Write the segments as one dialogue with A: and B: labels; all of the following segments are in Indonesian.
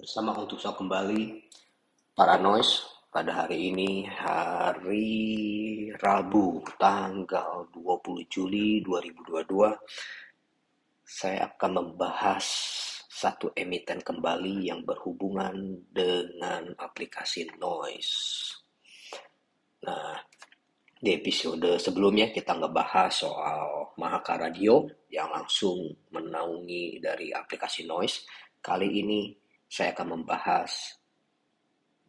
A: bersama untuk saya kembali para noise pada hari ini hari Rabu tanggal 20 Juli 2022 saya akan membahas satu emiten kembali yang berhubungan dengan aplikasi noise. Nah, di episode sebelumnya kita ngebahas soal Mahaka Radio yang langsung menaungi dari aplikasi noise. Kali ini saya akan membahas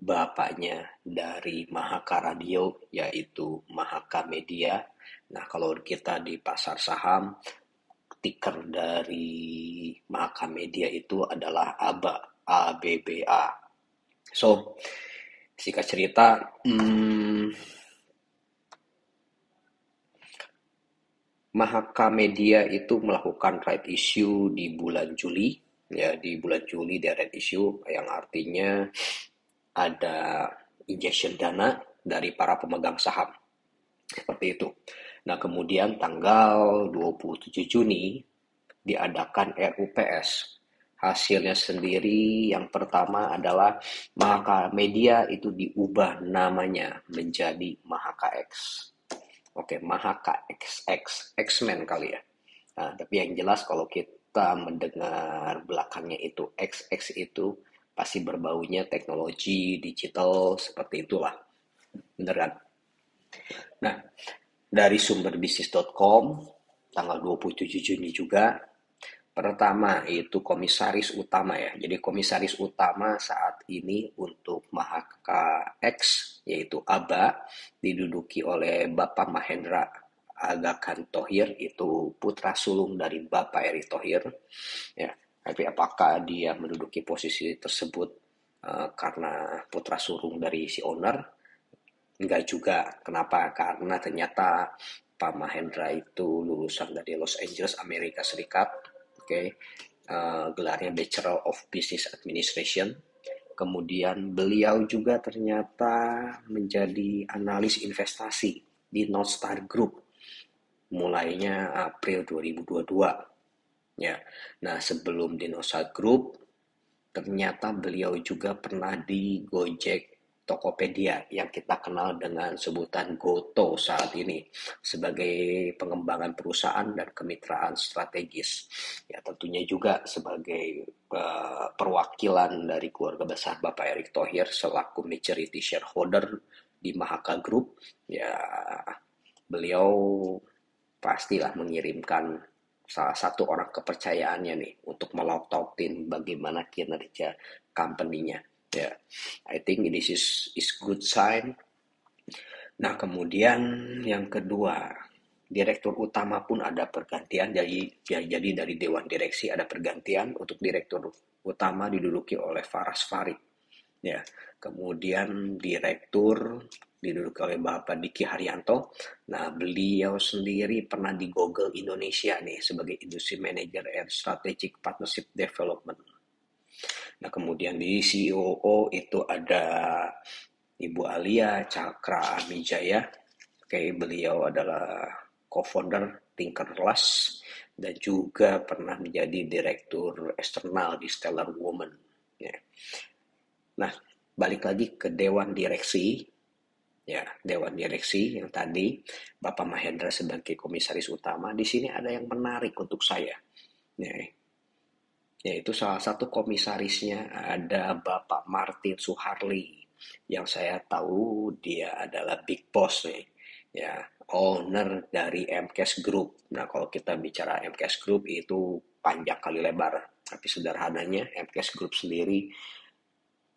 A: bapaknya dari Mahaka Radio yaitu Mahaka Media. Nah, kalau kita di pasar saham ticker dari Mahaka Media itu adalah ABA, ABBA. So, singkat cerita, hmm, Mahaka Media itu melakukan right issue di bulan Juli ya di bulan Juli di red issue yang artinya ada injection dana dari para pemegang saham. Seperti itu. Nah, kemudian tanggal 27 Juni diadakan RUPS. Hasilnya sendiri yang pertama adalah Mahaka Media itu diubah namanya menjadi Mahaka X. Oke, Mahaka XX, X-Men kali ya. Nah, tapi yang jelas kalau kita kita mendengar belakangnya itu XX itu pasti berbaunya teknologi digital seperti itulah. Bener kan? Nah, dari sumberbisnis.com tanggal 27 Juni juga pertama itu komisaris utama ya. Jadi komisaris utama saat ini untuk Mahaka X yaitu ABA diduduki oleh Bapak Mahendra Aga Khan Tohir itu putra sulung dari Bapak Erick Thohir. Ya, tapi apakah dia menduduki posisi tersebut uh, karena putra sulung dari si owner? Enggak juga. Kenapa? Karena ternyata Pak Mahendra itu lulusan dari Los Angeles, Amerika Serikat. Oke, okay. uh, gelarnya Bachelor of Business Administration. Kemudian beliau juga ternyata menjadi analis investasi di North Star Group mulainya April 2022. Ya. Nah, sebelum Dinosa Group ternyata beliau juga pernah di Gojek Tokopedia yang kita kenal dengan sebutan Goto saat ini sebagai pengembangan perusahaan dan kemitraan strategis. Ya tentunya juga sebagai uh, perwakilan dari keluarga besar Bapak Erick Thohir selaku majority shareholder di Mahaka Group. Ya beliau pastilah mengirimkan salah satu orang kepercayaannya nih untuk melototin bagaimana kinerja company-nya. Ya, yeah. I think this is is good sign. Nah, kemudian yang kedua, direktur utama pun ada pergantian. Jadi ya, jadi dari dewan direksi ada pergantian untuk direktur utama diduduki oleh Faras Farid. Ya, kemudian direktur diduduki oleh Bapak Diki Haryanto. Nah, beliau sendiri pernah di Google Indonesia nih sebagai Industry Manager and Strategic Partnership Development. Nah, kemudian di CEO itu ada Ibu Alia Cakra Amijaya. Oke, beliau adalah co-founder Tinkerless dan juga pernah menjadi direktur eksternal di Stellar Woman. Ya. Nah, balik lagi ke dewan direksi ya dewan direksi yang tadi Bapak Mahendra sebagai komisaris utama di sini ada yang menarik untuk saya. Ya yaitu salah satu komisarisnya ada Bapak Martin Suharli. Yang saya tahu dia adalah big boss nih ya owner dari MKS Group. Nah kalau kita bicara MKS Group itu panjang kali lebar. Tapi sederhananya MKS Group sendiri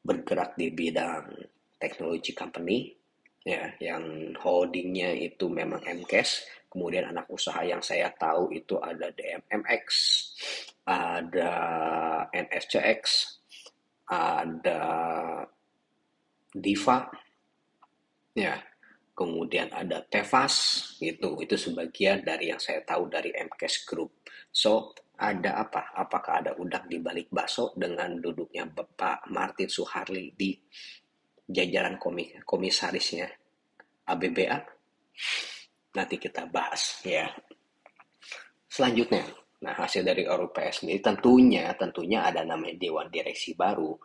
A: bergerak di bidang teknologi company ya yang holdingnya itu memang MKS kemudian anak usaha yang saya tahu itu ada DMMX ada NSCX ada Diva. Ya kemudian ada Tevas. Itu itu sebagian dari yang saya tahu dari MKS Group. So ada apa? Apakah ada udang di balik baso dengan duduknya Bapak Martin Suharli di jajaran komisarisnya ABBA nanti kita bahas ya selanjutnya Nah, hasil dari RUPS sendiri tentunya tentunya ada namanya dewan direksi baru.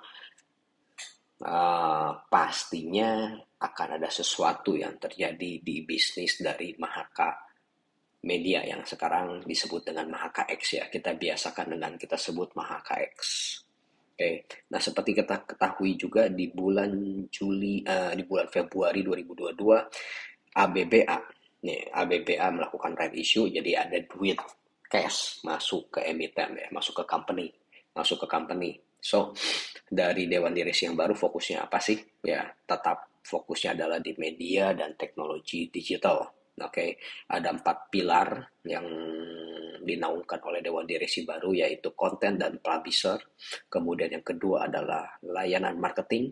A: Uh, pastinya akan ada sesuatu yang terjadi di bisnis dari Mahaka Media yang sekarang disebut dengan Mahaka X ya. Kita biasakan dengan kita sebut Mahaka X. Oke. Nah, seperti kita ketahui juga di bulan Juli uh, di bulan Februari 2022 ABBA nih ABBA melakukan right issue jadi ada duit cash masuk ke emiten ya, masuk ke company, masuk ke company. So, dari Dewan Direksi yang baru fokusnya apa sih? Ya, tetap fokusnya adalah di media dan teknologi digital. Oke, okay. ada empat pilar yang dinaungkan oleh Dewan Direksi baru yaitu konten dan publisher. Kemudian yang kedua adalah layanan marketing.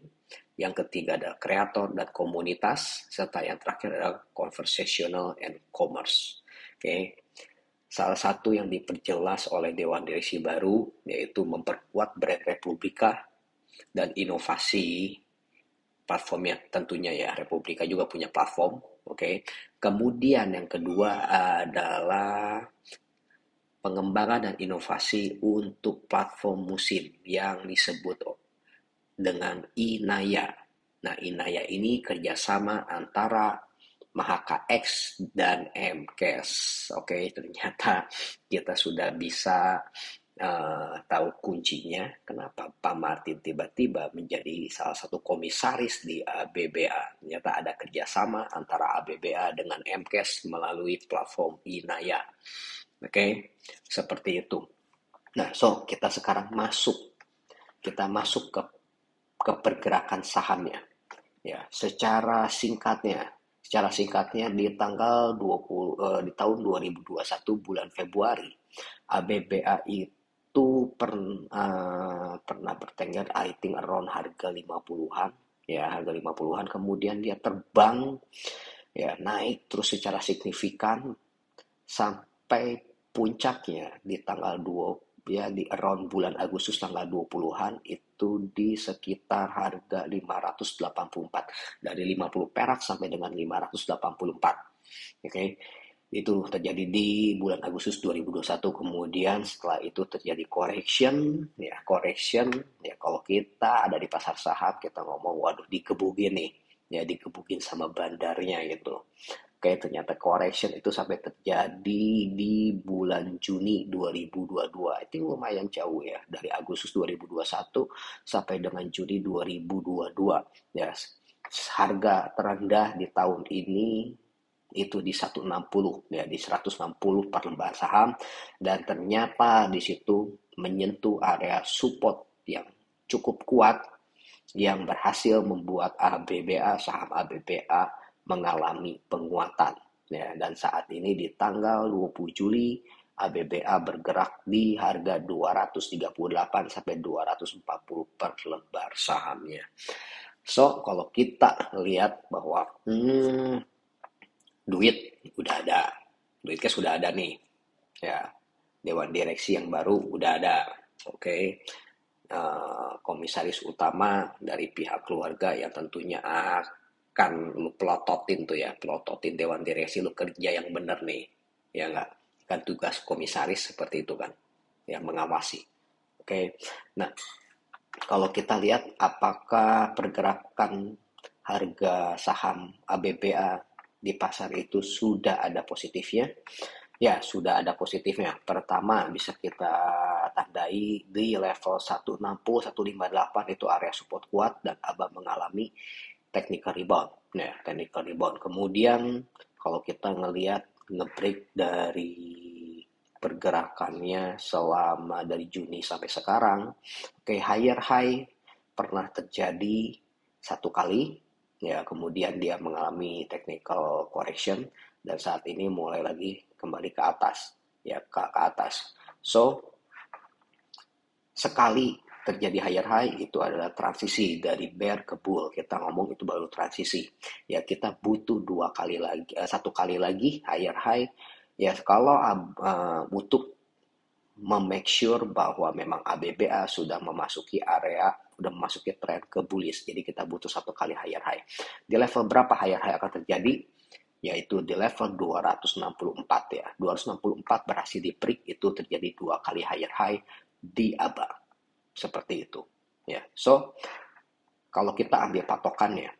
A: Yang ketiga adalah kreator dan komunitas. Serta yang terakhir adalah conversational and commerce. Oke, okay. Salah satu yang diperjelas oleh Dewan Direksi baru yaitu memperkuat brand Republika dan inovasi platformnya tentunya ya Republika juga punya platform, oke. Okay? Kemudian yang kedua adalah pengembangan dan inovasi untuk platform musim yang disebut dengan Inaya. Nah, Inaya ini kerjasama antara Mahaka X dan MCAS. Oke, ternyata kita sudah bisa uh, tahu kuncinya kenapa Pak Martin tiba-tiba menjadi salah satu komisaris di ABBA. Ternyata ada kerjasama antara ABBA dengan MCAS melalui platform Inaya. Oke, okay? seperti itu. Nah, so kita sekarang masuk, kita masuk ke ke pergerakan sahamnya. Ya, secara singkatnya Secara singkatnya di tanggal 20 uh, eh, di tahun 2021 bulan Februari ABBA itu per, uh, pernah bertengger I think around harga 50-an ya harga 50-an kemudian dia terbang ya naik terus secara signifikan sampai puncaknya di tanggal 20 ya di around bulan Agustus tanggal 20-an itu di sekitar harga 584 dari 50 perak sampai dengan 584 oke okay? itu terjadi di bulan Agustus 2021 kemudian setelah itu terjadi correction ya correction ya kalau kita ada di pasar saham kita ngomong waduh dikebukin nih. Ya dikebukin sama bandarnya gitu Oke, ternyata correction itu sampai terjadi di bulan Juni 2022. Itu lumayan jauh ya, dari Agustus 2021 sampai dengan Juni 2022. Ya, harga terendah di tahun ini itu di 160 ya di 160 per lembar saham dan ternyata di situ menyentuh area support yang cukup kuat yang berhasil membuat ABBA saham ABBA mengalami penguatan. Ya, dan saat ini di tanggal 20 Juli ABBA bergerak di harga 238 sampai 240 per lembar sahamnya. So, kalau kita lihat bahwa hmm, duit udah ada, duit cash sudah ada nih, ya dewan direksi yang baru udah ada, oke. Okay. Uh, komisaris utama dari pihak keluarga yang tentunya kan lu pelototin tuh ya pelototin dewan direksi lu kerja yang bener nih ya enggak kan tugas komisaris seperti itu kan yang mengawasi. Oke nah kalau kita lihat apakah pergerakan harga saham ABBA di pasar itu sudah ada positifnya? Ya sudah ada positifnya. Pertama bisa kita tandai di level 160 158 itu area support kuat dan ABA mengalami technical rebound. Nah, technical rebound. Kemudian kalau kita ngelihat ngebreak dari pergerakannya selama dari Juni sampai sekarang, oke okay, higher high pernah terjadi satu kali, ya kemudian dia mengalami technical correction dan saat ini mulai lagi kembali ke atas, ya ke, ke atas. So sekali terjadi higher high itu adalah transisi dari bear ke bull. Kita ngomong itu baru transisi. Ya kita butuh dua kali lagi, uh, satu kali lagi higher high. Ya kalau uh, untuk memake sure bahwa memang ABBA sudah memasuki area, sudah memasuki tren ke bullish. Jadi kita butuh satu kali higher high. Di level berapa higher high akan terjadi? yaitu di level 264 ya. 264 berhasil di break itu terjadi dua kali higher high di ABA. Seperti itu. Ya. So, kalau kita ambil patokannya,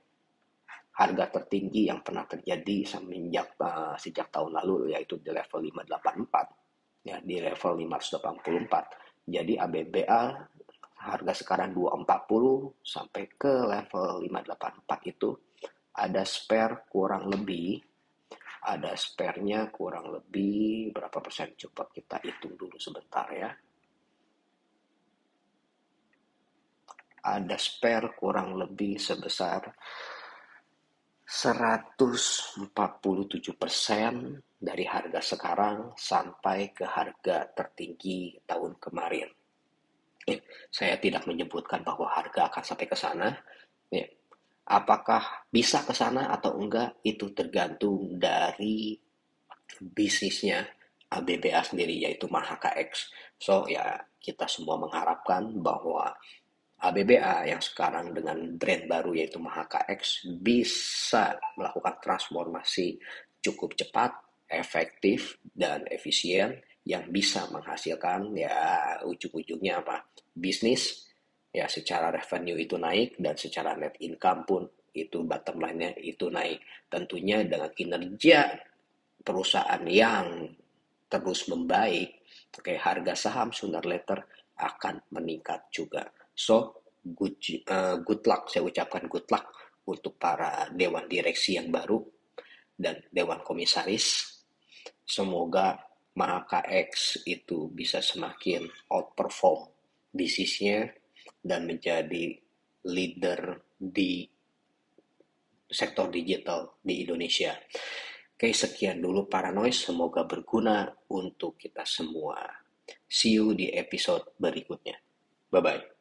A: harga tertinggi yang pernah terjadi semenjak uh, sejak tahun lalu yaitu di level 584 ya di level 584 jadi ABBA harga sekarang 240 sampai ke level 584 itu ada spare kurang lebih ada spare-nya kurang lebih berapa persen coba kita hitung dulu sebentar ya ada spare kurang lebih sebesar 147% dari harga sekarang sampai ke harga tertinggi tahun kemarin. Ya, saya tidak menyebutkan bahwa harga akan sampai ke sana. Ya, Apakah bisa ke sana atau enggak itu tergantung dari bisnisnya ABBA sendiri yaitu Mahaka X. So ya kita semua mengharapkan bahwa ABBA yang sekarang dengan brand baru yaitu Mahaka X bisa melakukan transformasi cukup cepat, efektif dan efisien yang bisa menghasilkan ya ujung-ujungnya apa? bisnis ya secara revenue itu naik dan secara net income pun itu bottom line-nya itu naik. Tentunya dengan kinerja perusahaan yang terus membaik, oke harga saham sooner later akan meningkat juga. So good uh, good luck saya ucapkan good luck untuk para dewan direksi yang baru dan dewan komisaris. Semoga Mahaka X itu bisa semakin outperform bisnisnya dan menjadi leader di sektor digital di Indonesia. Oke, sekian dulu para noise. Semoga berguna untuk kita semua. See you di episode berikutnya. Bye-bye.